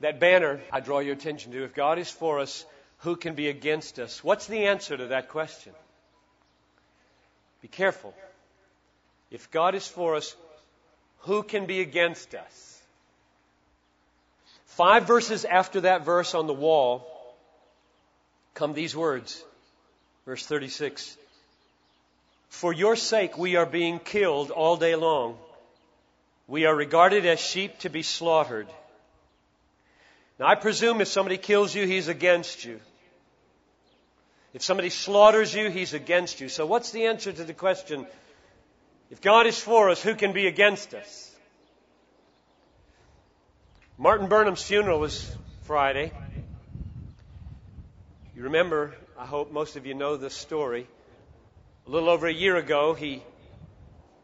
That banner I draw your attention to. If God is for us, who can be against us? What's the answer to that question? Be careful. If God is for us, who can be against us? Five verses after that verse on the wall come these words. Verse 36. For your sake we are being killed all day long. We are regarded as sheep to be slaughtered. Now I presume if somebody kills you, he's against you. If somebody slaughters you, he's against you. So what's the answer to the question? If God is for us, who can be against us? Martin Burnham's funeral was Friday. You remember, I hope most of you know this story. A little over a year ago, he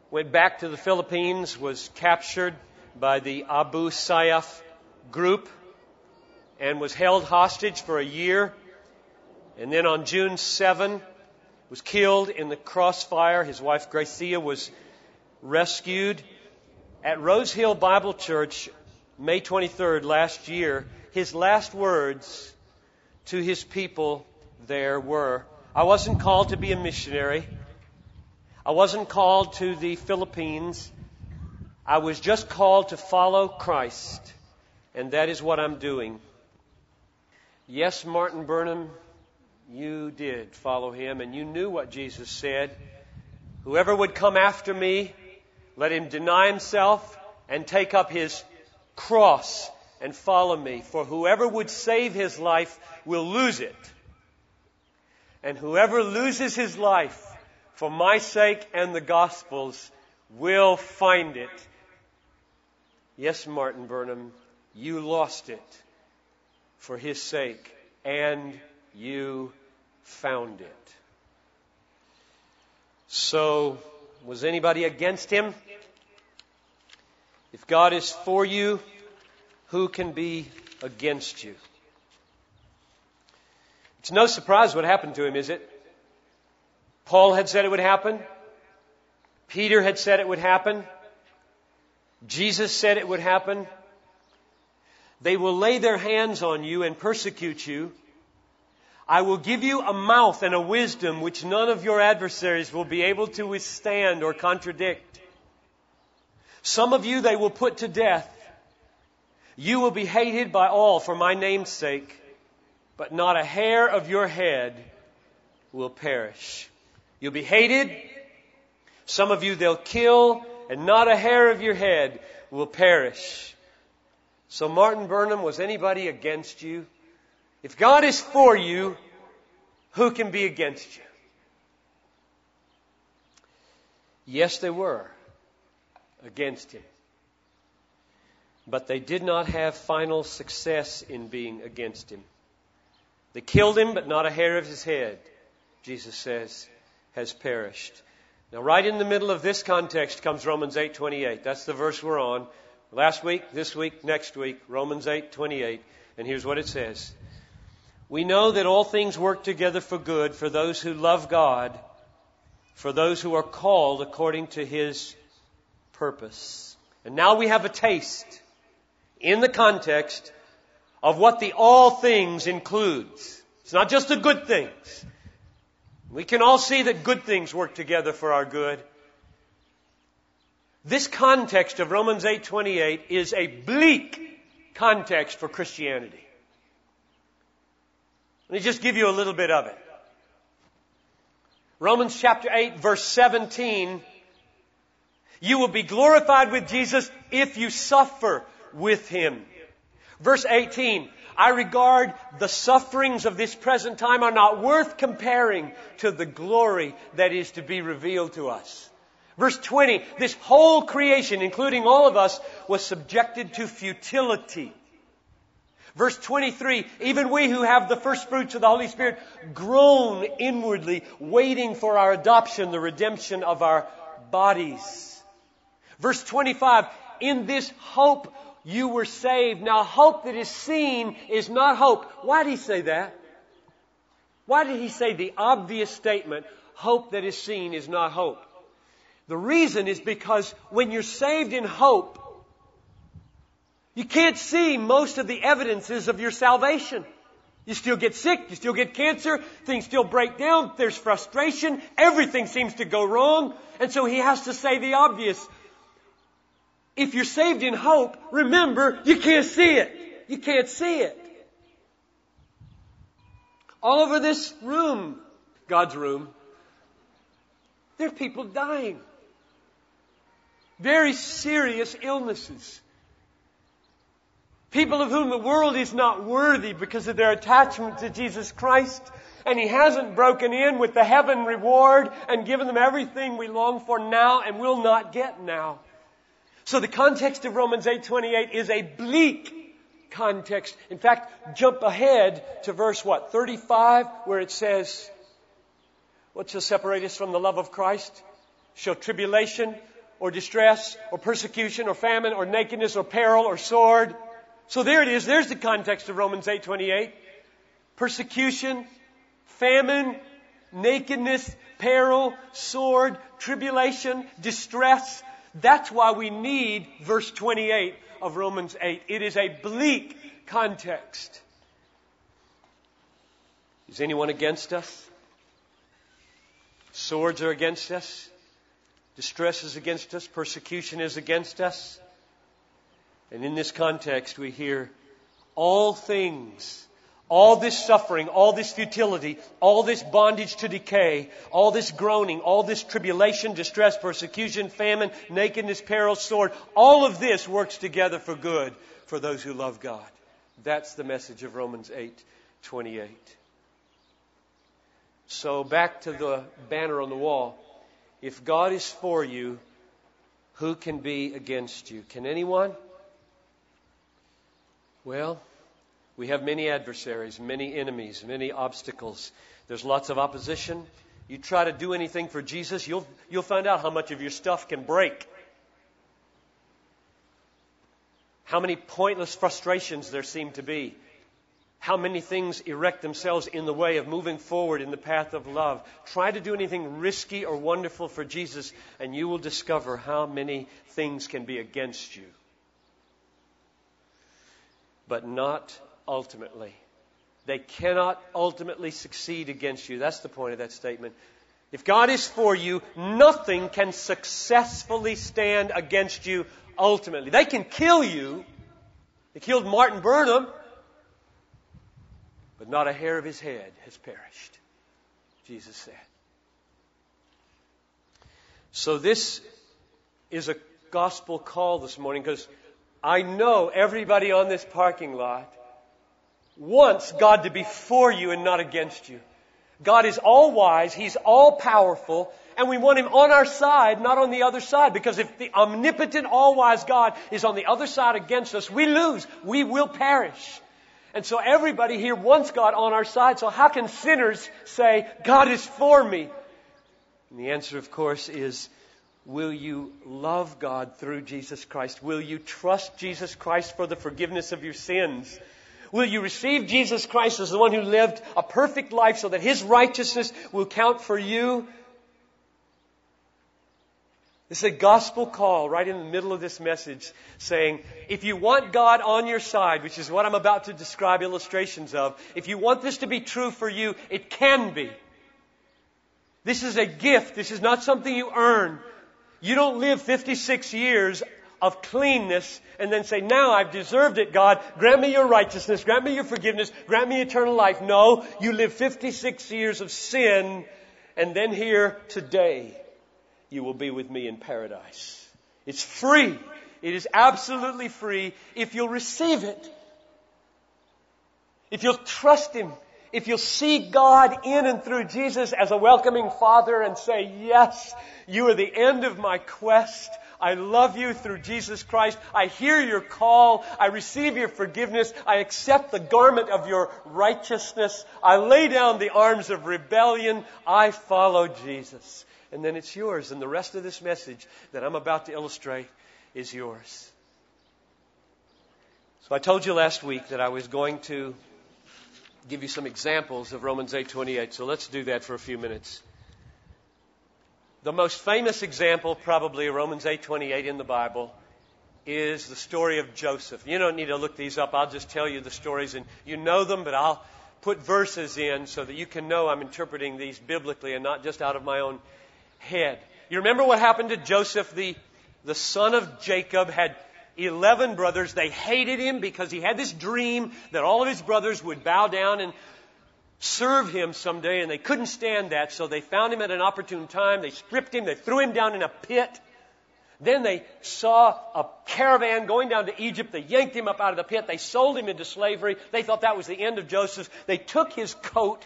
went back to the Philippines, was captured by the Abu Sayyaf group, and was held hostage for a year and then on June 7, was killed in the crossfire. His wife Gracia was rescued. At Rose Hill Bible Church, May 23rd last year, his last words to his people there were, I wasn't called to be a missionary. I wasn't called to the Philippines. I was just called to follow Christ. And that is what I'm doing. Yes, Martin Burnham, you did follow him and you knew what Jesus said. Whoever would come after me, let him deny himself and take up his cross and follow me. For whoever would save his life will lose it. And whoever loses his life for my sake and the gospel's will find it. Yes, Martin Burnham, you lost it for his sake and you found it. So, was anybody against him? If God is for you, who can be against you? It's no surprise what happened to him, is it? Paul had said it would happen. Peter had said it would happen. Jesus said it would happen. They will lay their hands on you and persecute you I will give you a mouth and a wisdom which none of your adversaries will be able to withstand or contradict. Some of you they will put to death. You will be hated by all for my name's sake, but not a hair of your head will perish. You'll be hated. Some of you they'll kill, and not a hair of your head will perish. So Martin Burnham, was anybody against you? If God is for you, who can be against you? Yes, they were against him. But they did not have final success in being against him. They killed him, but not a hair of his head, Jesus says, has perished. Now, right in the middle of this context comes Romans 8:28. That's the verse we're on. Last week, this week, next week, Romans 8:28, and here's what it says: we know that all things work together for good for those who love God, for those who are called according to His purpose. And now we have a taste in the context of what the all things includes. It's not just the good things. We can all see that good things work together for our good. This context of Romans 8:28 is a bleak context for Christianity. Let me just give you a little bit of it. Romans chapter 8 verse 17. You will be glorified with Jesus if you suffer with Him. Verse 18. I regard the sufferings of this present time are not worth comparing to the glory that is to be revealed to us. Verse 20, this whole creation, including all of us, was subjected to futility. Verse 23, even we who have the first fruits of the Holy Spirit groan inwardly, waiting for our adoption, the redemption of our bodies. Verse 25, in this hope you were saved. Now hope that is seen is not hope. Why did he say that? Why did he say the obvious statement, hope that is seen is not hope? The reason is because when you're saved in hope, You can't see most of the evidences of your salvation. You still get sick, you still get cancer, things still break down, there's frustration, everything seems to go wrong, and so he has to say the obvious. If you're saved in hope, remember, you can't see it. You can't see it. All over this room, God's room, there are people dying. Very serious illnesses. People of whom the world is not worthy because of their attachment to Jesus Christ. And He hasn't broken in with the heaven reward and given them everything we long for now and will not get now. So the context of Romans 8:28 is a bleak context. In fact, jump ahead to verse what? 35 where it says, what shall separate us from the love of Christ? Shall tribulation or distress or persecution or famine or nakedness or peril or sword? So there it is. There's the context of Romans 8:28. Persecution, famine, nakedness, peril, sword, tribulation, distress. That's why we need verse 28 of Romans 8. It is a bleak context. Is anyone against us? Swords are against us. Distress is against us. Persecution is against us. And in this context, we hear all things, all this suffering, all this futility, all this bondage to decay, all this groaning, all this tribulation, distress, persecution, famine, nakedness, peril, sword, all of this works together for good for those who love God. That's the message of Romans 8 28. So back to the banner on the wall. If God is for you, who can be against you? Can anyone? Well, we have many adversaries, many enemies, many obstacles. There's lots of opposition. You try to do anything for Jesus, you'll, you'll find out how much of your stuff can break. How many pointless frustrations there seem to be. How many things erect themselves in the way of moving forward in the path of love. Try to do anything risky or wonderful for Jesus, and you will discover how many things can be against you but not ultimately. They cannot ultimately succeed against you. That's the point of that statement. If God is for you, nothing can successfully stand against you ultimately. They can kill you. They killed Martin Burnham, but not a hair of his head has perished, Jesus said. So this is a gospel call this morning because I know everybody on this parking lot wants God to be for you and not against you. God is all wise, He's all powerful, and we want Him on our side, not on the other side. Because if the omnipotent, all wise God is on the other side against us, we lose. We will perish. And so everybody here wants God on our side. So how can sinners say, God is for me? And the answer, of course, is Will you love God through Jesus Christ? Will you trust Jesus Christ for the forgiveness of your sins? Will you receive Jesus Christ as the one who lived a perfect life so that His righteousness will count for you? This is a gospel call right in the middle of this message saying, if you want God on your side, which is what I'm about to describe illustrations of, if you want this to be true for you, it can be. This is a gift. This is not something you earn. You don't live 56 years of cleanness and then say, now I've deserved it, God. Grant me your righteousness. Grant me your forgiveness. Grant me eternal life. No, you live 56 years of sin and then here today you will be with me in paradise. It's free. It is absolutely free if you'll receive it. If you'll trust Him if you'll see God in and through Jesus as a welcoming Father and say, Yes, you are the end of my quest. I love you through Jesus Christ. I hear your call. I receive your forgiveness. I accept the garment of your righteousness. I lay down the arms of rebellion. I follow Jesus. And then it's yours. And the rest of this message that I'm about to illustrate is yours. So I told you last week that I was going to give you some examples of Romans 8:28. So let's do that for a few minutes. The most famous example probably of Romans 8:28 in the Bible is the story of Joseph. You don't need to look these up. I'll just tell you the stories and you know them, but I'll put verses in so that you can know I'm interpreting these biblically and not just out of my own head. You remember what happened to Joseph, the, the son of Jacob, had 11 brothers. They hated him because he had this dream that all of his brothers would bow down and serve him someday, and they couldn't stand that, so they found him at an opportune time. They stripped him, they threw him down in a pit. Then they saw a caravan going down to Egypt. They yanked him up out of the pit. They sold him into slavery. They thought that was the end of Joseph. They took his coat,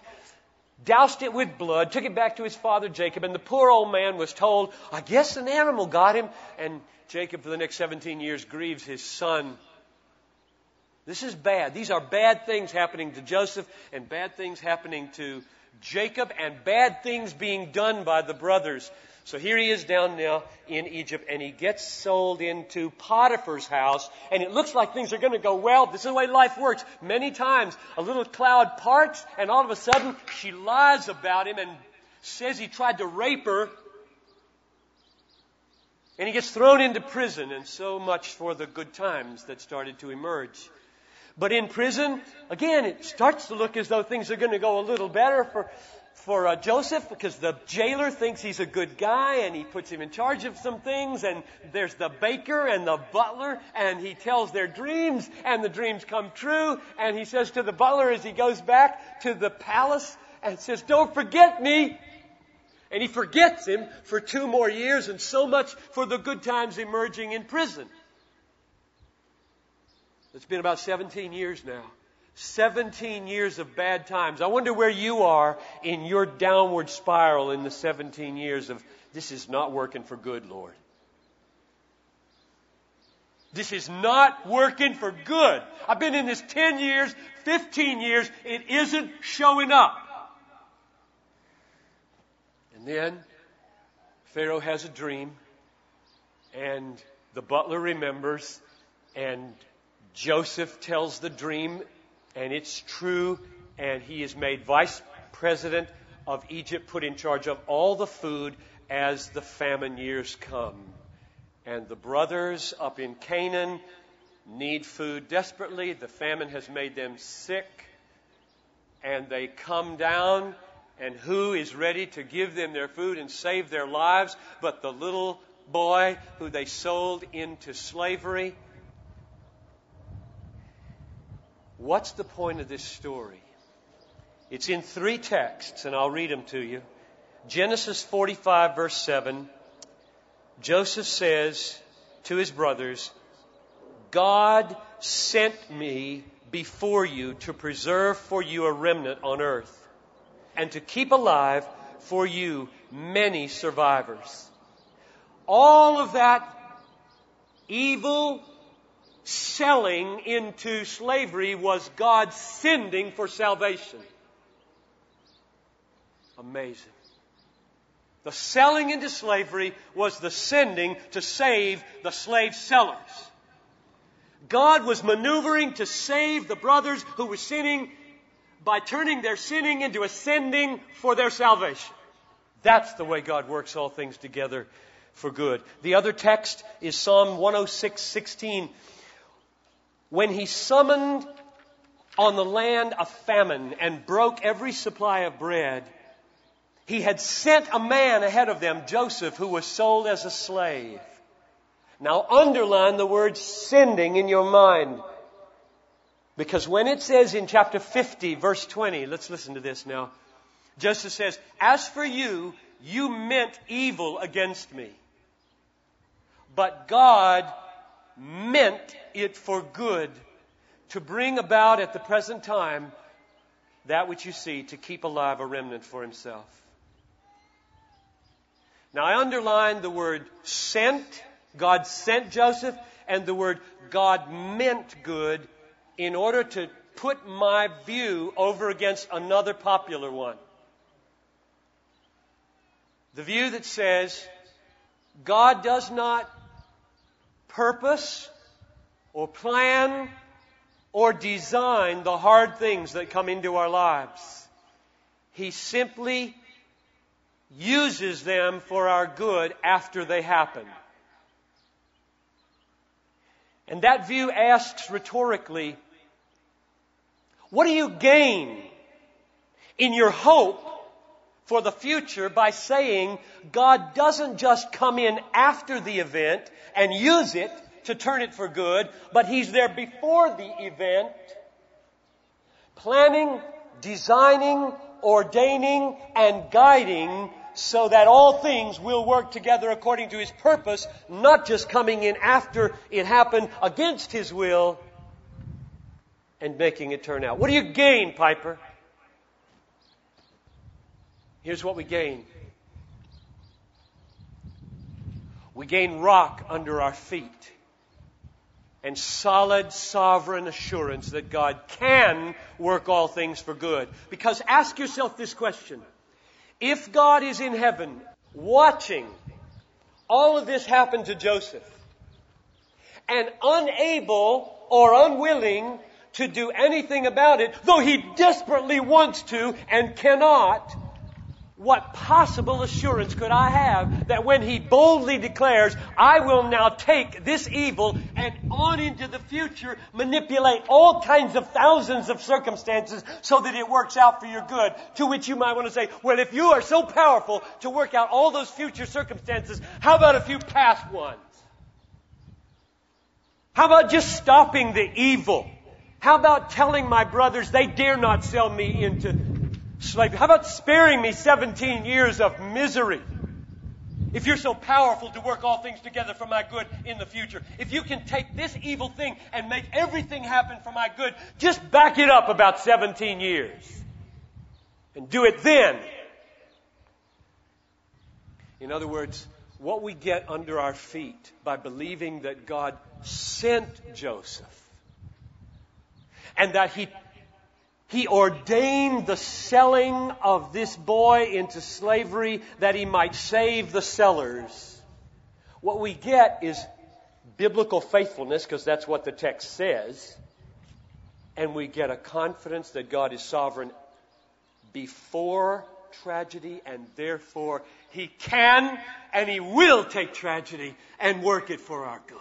doused it with blood, took it back to his father Jacob, and the poor old man was told, I guess an animal got him. And Jacob, for the next 17 years, grieves his son this is bad. These are bad things happening to Joseph and bad things happening to Jacob and bad things being done by the brothers. So here he is down now in Egypt and he gets sold into Potiphar's house and it looks like things are going to go well. This is the way life works. Many times a little cloud parts and all of a sudden she lies about him and says he tried to rape her and he gets thrown into prison and so much for the good times that started to emerge. But in prison, again, it starts to look as though things are going to go a little better for, for uh, Joseph because the jailer thinks he's a good guy and he puts him in charge of some things. And there's the baker and the butler and he tells their dreams and the dreams come true. And he says to the butler as he goes back to the palace and says, Don't forget me. And he forgets him for two more years and so much for the good times emerging in prison. It's been about 17 years now. 17 years of bad times. I wonder where you are in your downward spiral in the 17 years of this is not working for good, Lord. This is not working for good. I've been in this 10 years, 15 years. It isn't showing up. And then Pharaoh has a dream, and the butler remembers, and Joseph tells the dream, and it's true, and he is made vice president of Egypt, put in charge of all the food as the famine years come. And the brothers up in Canaan need food desperately. The famine has made them sick. And they come down, and who is ready to give them their food and save their lives but the little boy who they sold into slavery? What's the point of this story? It's in three texts, and I'll read them to you. Genesis 45, verse 7. Joseph says to his brothers, God sent me before you to preserve for you a remnant on earth and to keep alive for you many survivors. All of that evil selling into slavery was God sending for salvation. Amazing. The selling into slavery was the sending to save the slave sellers. God was maneuvering to save the brothers who were sinning by turning their sinning into a sending for their salvation. That's the way God works all things together for good. The other text is Psalm 106, 16 when he summoned on the land a famine and broke every supply of bread, he had sent a man ahead of them, Joseph, who was sold as a slave. Now underline the word sending in your mind. Because when it says in chapter 50, verse 20, let's listen to this now. Joseph says, As for you, you meant evil against me. But God meant it for good to bring about at the present time that which you see to keep alive a remnant for himself. Now I underline the word sent. God sent Joseph and the word God meant good in order to put my view over against another popular one. The view that says God does not purpose or plan or design the hard things that come into our lives. He simply uses them for our good after they happen. And that view asks rhetorically, what do you gain in your hope for the future by saying God doesn't just come in after the event and use it to turn it for good, but He's there before the event, planning, designing, ordaining, and guiding so that all things will work together according to His purpose, not just coming in after it happened against His will and making it turn out. What do you gain, Piper? Here's what we gain. We gain rock under our feet and solid sovereign assurance that God can work all things for good. Because ask yourself this question. If God is in heaven watching all of this happen to Joseph and unable or unwilling to do anything about it, though he desperately wants to and cannot, what possible assurance could I have that when he boldly declares, I will now take this evil and on into the future manipulate all kinds of thousands of circumstances so that it works out for your good? To which you might want to say, well, if you are so powerful to work out all those future circumstances, how about a few past ones? How about just stopping the evil? How about telling my brothers they dare not sell me into slavery? How about sparing me 17 years of misery? If you're so powerful to work all things together for my good in the future, if you can take this evil thing and make everything happen for my good, just back it up about 17 years. And do it then. In other words, what we get under our feet by believing that God sent Joseph and that he he ordained the selling of this boy into slavery that he might save the sellers. What we get is biblical faithfulness, because that's what the text says. And we get a confidence that God is sovereign before tragedy, and therefore He can and He will take tragedy and work it for our good.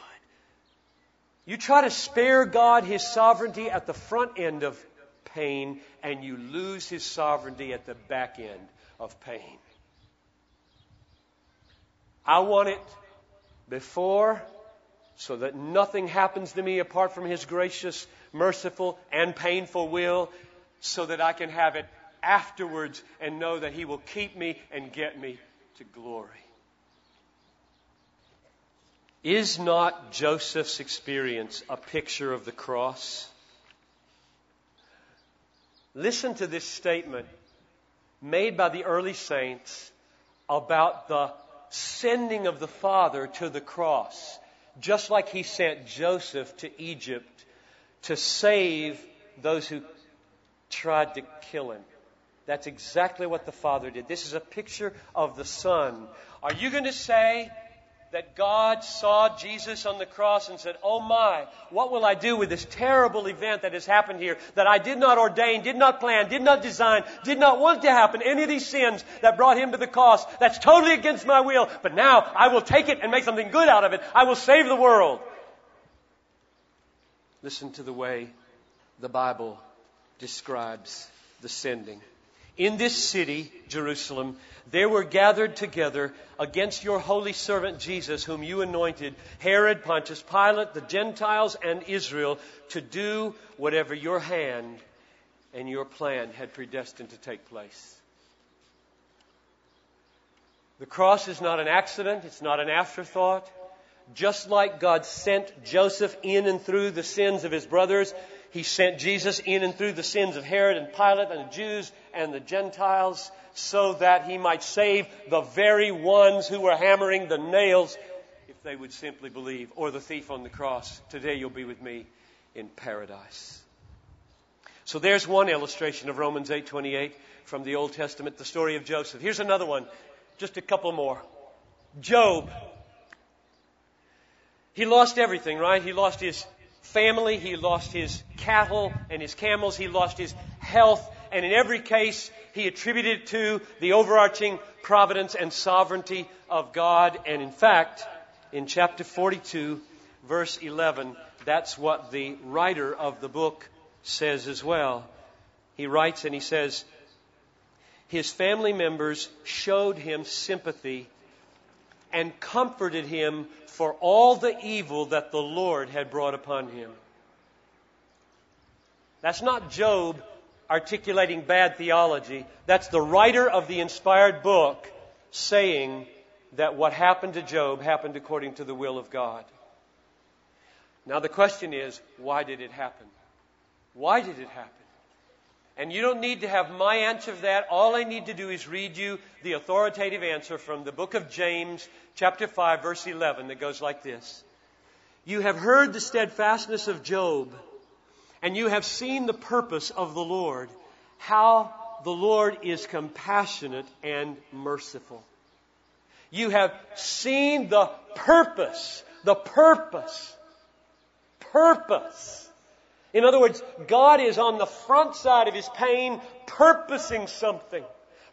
You try to spare God His sovereignty at the front end of pain, and you lose his sovereignty at the back end of pain. I want it before so that nothing happens to me apart from his gracious, merciful, and painful will, so that I can have it afterwards and know that he will keep me and get me to glory. Is not Joseph's experience a picture of the cross? Listen to this statement made by the early saints about the sending of the Father to the cross, just like He sent Joseph to Egypt to save those who tried to kill him. That's exactly what the Father did. This is a picture of the Son. Are you going to say that God saw Jesus on the cross and said, Oh my, what will I do with this terrible event that has happened here that I did not ordain, did not plan, did not design, did not want to happen? Any of these sins that brought him to the cross, that's totally against my will, but now I will take it and make something good out of it. I will save the world. Listen to the way the Bible describes the sending. In this city, Jerusalem, there were gathered together against your holy servant Jesus, whom you anointed, Herod, Pontius Pilate, the Gentiles, and Israel, to do whatever your hand and your plan had predestined to take place. The cross is not an accident, it's not an afterthought. Just like God sent Joseph in and through the sins of his brothers, he sent Jesus in and through the sins of Herod and Pilate and the Jews and the Gentiles so that he might save the very ones who were hammering the nails if they would simply believe. Or the thief on the cross. Today you'll be with me in paradise. So there's one illustration of Romans 8:28 from the Old Testament, the story of Joseph. Here's another one, just a couple more. Job. He lost everything, right? He lost his family, he lost his cattle and his camels, he lost his health, and in every case, he attributed it to the overarching providence and sovereignty of God. And in fact, in chapter 42, verse 11, that's what the writer of the book says as well. He writes and he says, His family members showed him sympathy and comforted him for all the evil that the Lord had brought upon him. That's not Job articulating bad theology. That's the writer of the inspired book saying that what happened to Job happened according to the will of God. Now the question is, why did it happen? Why did it happen? And you don't need to have my answer to that. All I need to do is read you the authoritative answer from the book of James, chapter 5, verse 11, that goes like this. You have heard the steadfastness of Job, and you have seen the purpose of the Lord, how the Lord is compassionate and merciful. You have seen the purpose, the purpose, purpose. In other words, God is on the front side of his pain, purposing something,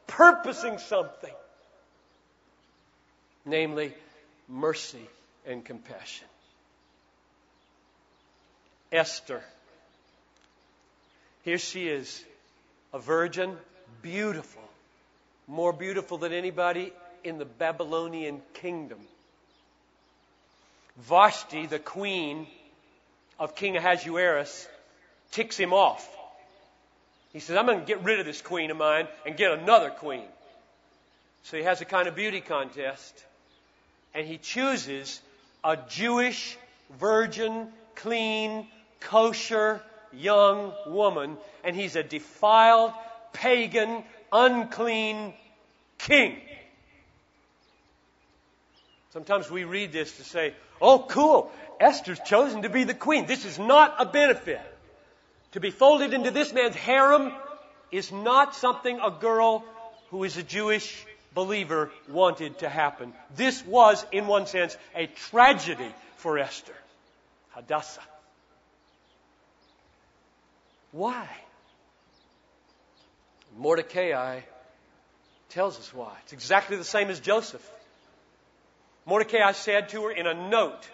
purposing something. Namely, mercy and compassion. Esther. Here she is, a virgin, beautiful, more beautiful than anybody in the Babylonian kingdom. Vashti, the queen of King Ahasuerus, ticks him off. He says, I'm going to get rid of this queen of mine and get another queen. So he has a kind of beauty contest, and he chooses a Jewish, virgin, clean, kosher, young woman, and he's a defiled, pagan, unclean king. Sometimes we read this to say, oh, cool, Esther's chosen to be the queen. This is not a benefit. To be folded into this man's harem is not something a girl who is a Jewish believer wanted to happen. This was, in one sense, a tragedy for Esther. Hadassah. Why? Mordecai tells us why. It's exactly the same as Joseph. Mordecai said to her in a note,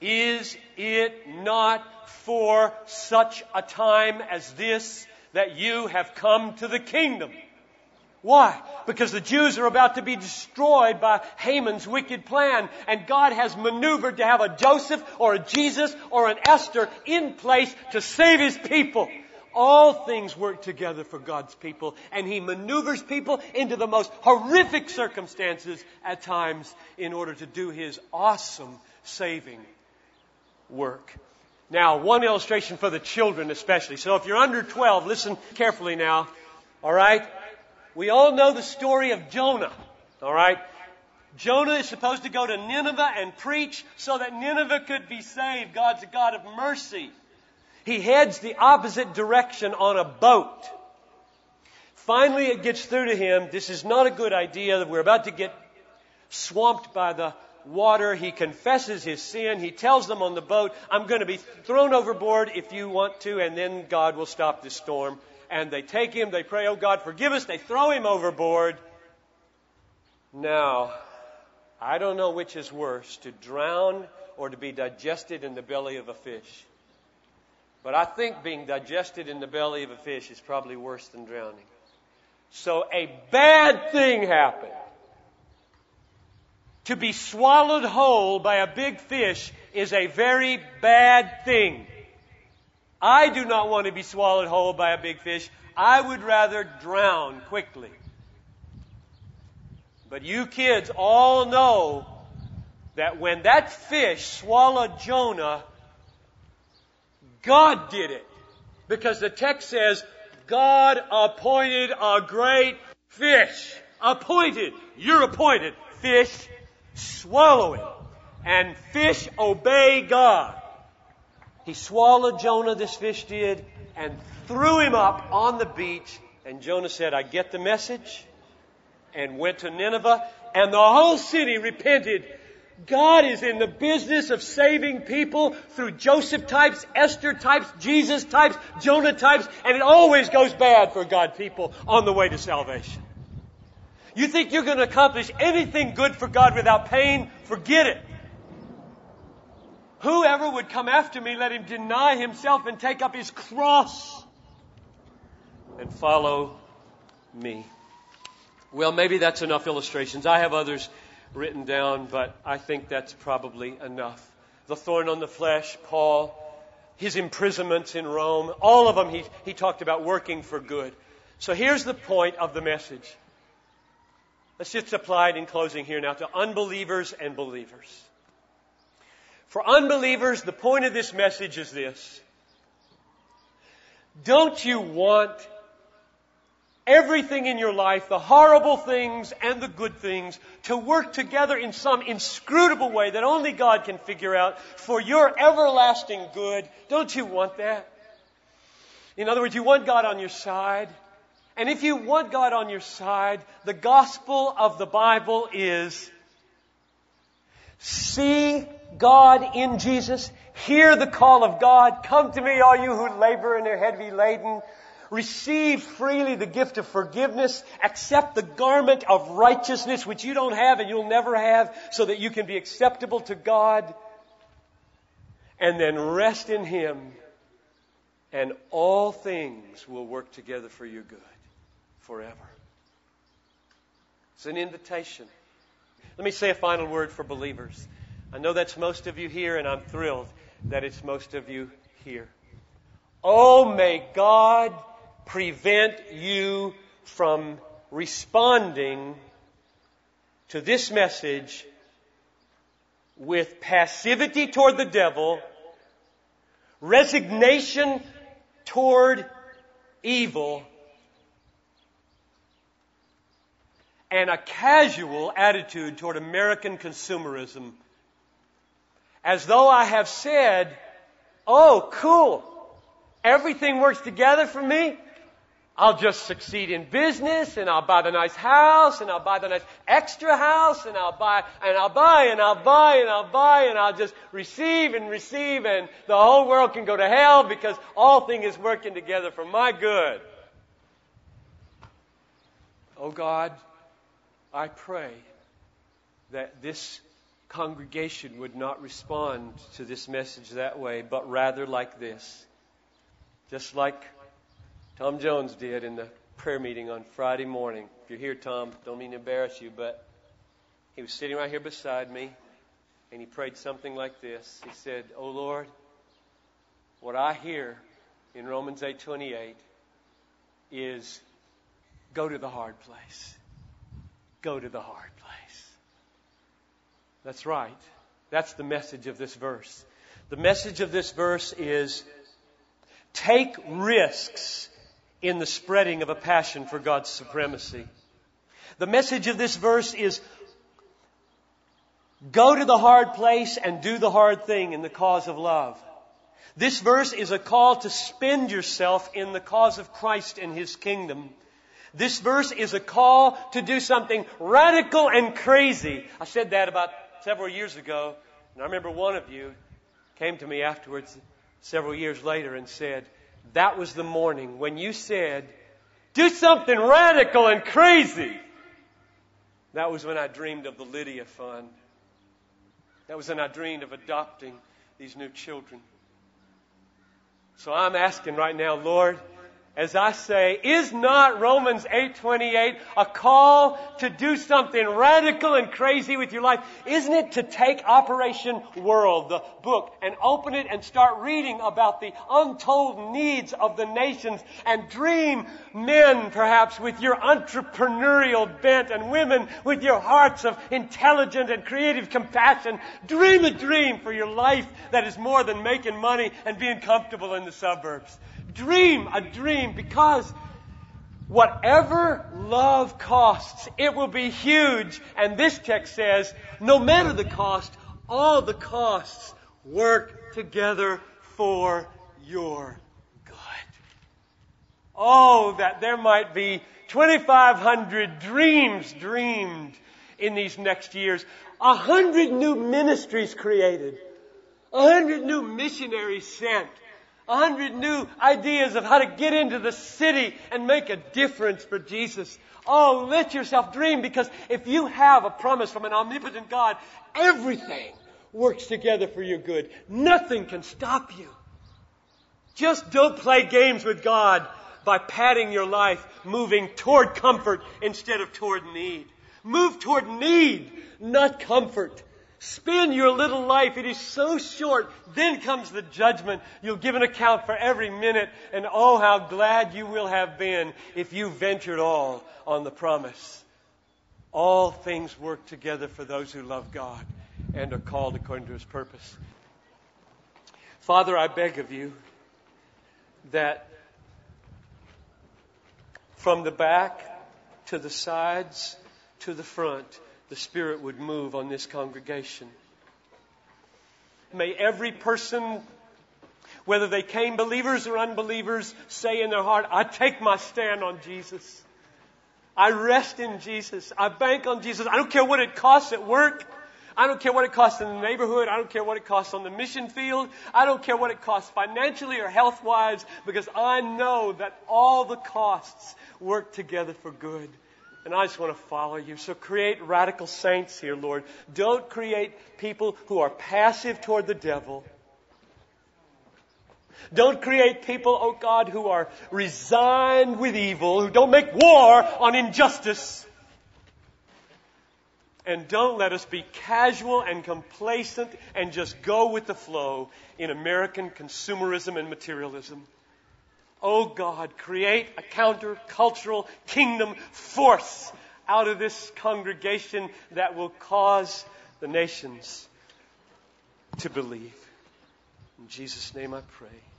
Is it not for such a time as this that you have come to the kingdom? Why? Because the Jews are about to be destroyed by Haman's wicked plan, and God has maneuvered to have a Joseph or a Jesus or an Esther in place to save his people. All things work together for God's people, and He maneuvers people into the most horrific circumstances at times in order to do His awesome saving work. Now, one illustration for the children especially. So if you're under 12, listen carefully now. Alright? We all know the story of Jonah. Alright? Jonah is supposed to go to Nineveh and preach so that Nineveh could be saved. God's a God of mercy. He heads the opposite direction on a boat. Finally, it gets through to him. This is not a good idea. We're about to get swamped by the water. He confesses his sin. He tells them on the boat, I'm going to be thrown overboard if you want to, and then God will stop the storm. And they take him. They pray, Oh God, forgive us. They throw him overboard. Now, I don't know which is worse, to drown or to be digested in the belly of a fish. But I think being digested in the belly of a fish is probably worse than drowning. So a bad thing happened. To be swallowed whole by a big fish is a very bad thing. I do not want to be swallowed whole by a big fish. I would rather drown quickly. But you kids all know that when that fish swallowed Jonah, God did it. Because the text says, God appointed a great fish. Appointed. You're appointed. Fish, swallow it. And fish obey God. He swallowed Jonah, this fish did, and threw him up on the beach. And Jonah said, I get the message. And went to Nineveh. And the whole city repented God is in the business of saving people through Joseph types, Esther types, Jesus types, Jonah types, and it always goes bad for God people on the way to salvation. You think you're going to accomplish anything good for God without pain? Forget it. Whoever would come after me, let him deny himself and take up his cross and follow me. Well, maybe that's enough illustrations. I have others written down, but I think that's probably enough. The thorn on the flesh, Paul, his imprisonments in Rome, all of them he, he talked about working for good. So here's the point of the message. Let's just apply it in closing here now to unbelievers and believers. For unbelievers, the point of this message is this. Don't you want everything in your life, the horrible things and the good things, to work together in some inscrutable way that only God can figure out for your everlasting good. Don't you want that? In other words, you want God on your side. And if you want God on your side, the gospel of the Bible is see God in Jesus, hear the call of God, come to me all you who labor and are heavy laden, Receive freely the gift of forgiveness. Accept the garment of righteousness, which you don't have and you'll never have, so that you can be acceptable to God. And then rest in Him, and all things will work together for your good forever. It's an invitation. Let me say a final word for believers. I know that's most of you here, and I'm thrilled that it's most of you here. Oh, may God prevent you from responding to this message with passivity toward the devil, resignation toward evil, and a casual attitude toward American consumerism. As though I have said, oh, cool. Everything works together for me. I'll just succeed in business and I'll buy the nice house and I'll buy the nice extra house and I'll buy and I'll buy and I'll buy and I'll buy and I'll just receive and receive and the whole world can go to hell because all things is working together for my good. Oh God, I pray that this congregation would not respond to this message that way, but rather like this. Just like Tom Jones did in the prayer meeting on Friday morning. If you're here, Tom, don't mean to embarrass you, but he was sitting right here beside me, and he prayed something like this. He said, "Oh Lord, what I hear in Romans 8:28 is go to the hard place. Go to the hard place." That's right. That's the message of this verse. The message of this verse is take risks in the spreading of a passion for God's supremacy. The message of this verse is go to the hard place and do the hard thing in the cause of love. This verse is a call to spend yourself in the cause of Christ and His kingdom. This verse is a call to do something radical and crazy. I said that about several years ago, and I remember one of you came to me afterwards several years later and said, that was the morning when you said, do something radical and crazy. That was when I dreamed of the Lydia Fund. That was when I dreamed of adopting these new children. So I'm asking right now, Lord, as I say, is not Romans 8:28 a call to do something radical and crazy with your life? Isn't it to take Operation World, the book, and open it and start reading about the untold needs of the nations and dream men perhaps with your entrepreneurial bent and women with your hearts of intelligent and creative compassion. Dream a dream for your life that is more than making money and being comfortable in the suburbs. Dream a dream because whatever love costs, it will be huge. And this text says, no matter the cost, all the costs work together for your good. Oh, that there might be 2,500 dreams dreamed in these next years. A hundred new ministries created. A hundred new missionaries sent a hundred new ideas of how to get into the city and make a difference for Jesus. Oh, let yourself dream because if you have a promise from an omnipotent God, everything works together for your good. Nothing can stop you. Just don't play games with God by padding your life, moving toward comfort instead of toward need. Move toward need, not comfort. Spend your little life. It is so short. Then comes the judgment. You'll give an account for every minute. And oh, how glad you will have been if you ventured all on the promise. All things work together for those who love God and are called according to his purpose. Father, I beg of you that from the back to the sides to the front, the Spirit would move on this congregation. May every person, whether they came believers or unbelievers, say in their heart, I take my stand on Jesus. I rest in Jesus. I bank on Jesus. I don't care what it costs at work. I don't care what it costs in the neighborhood. I don't care what it costs on the mission field. I don't care what it costs financially or health wise because I know that all the costs work together for good. And I just want to follow you. So create radical saints here, Lord. Don't create people who are passive toward the devil. Don't create people, oh God, who are resigned with evil, who don't make war on injustice. And don't let us be casual and complacent and just go with the flow in American consumerism and materialism. Oh God, create a countercultural kingdom force out of this congregation that will cause the nations to believe. In Jesus' name I pray.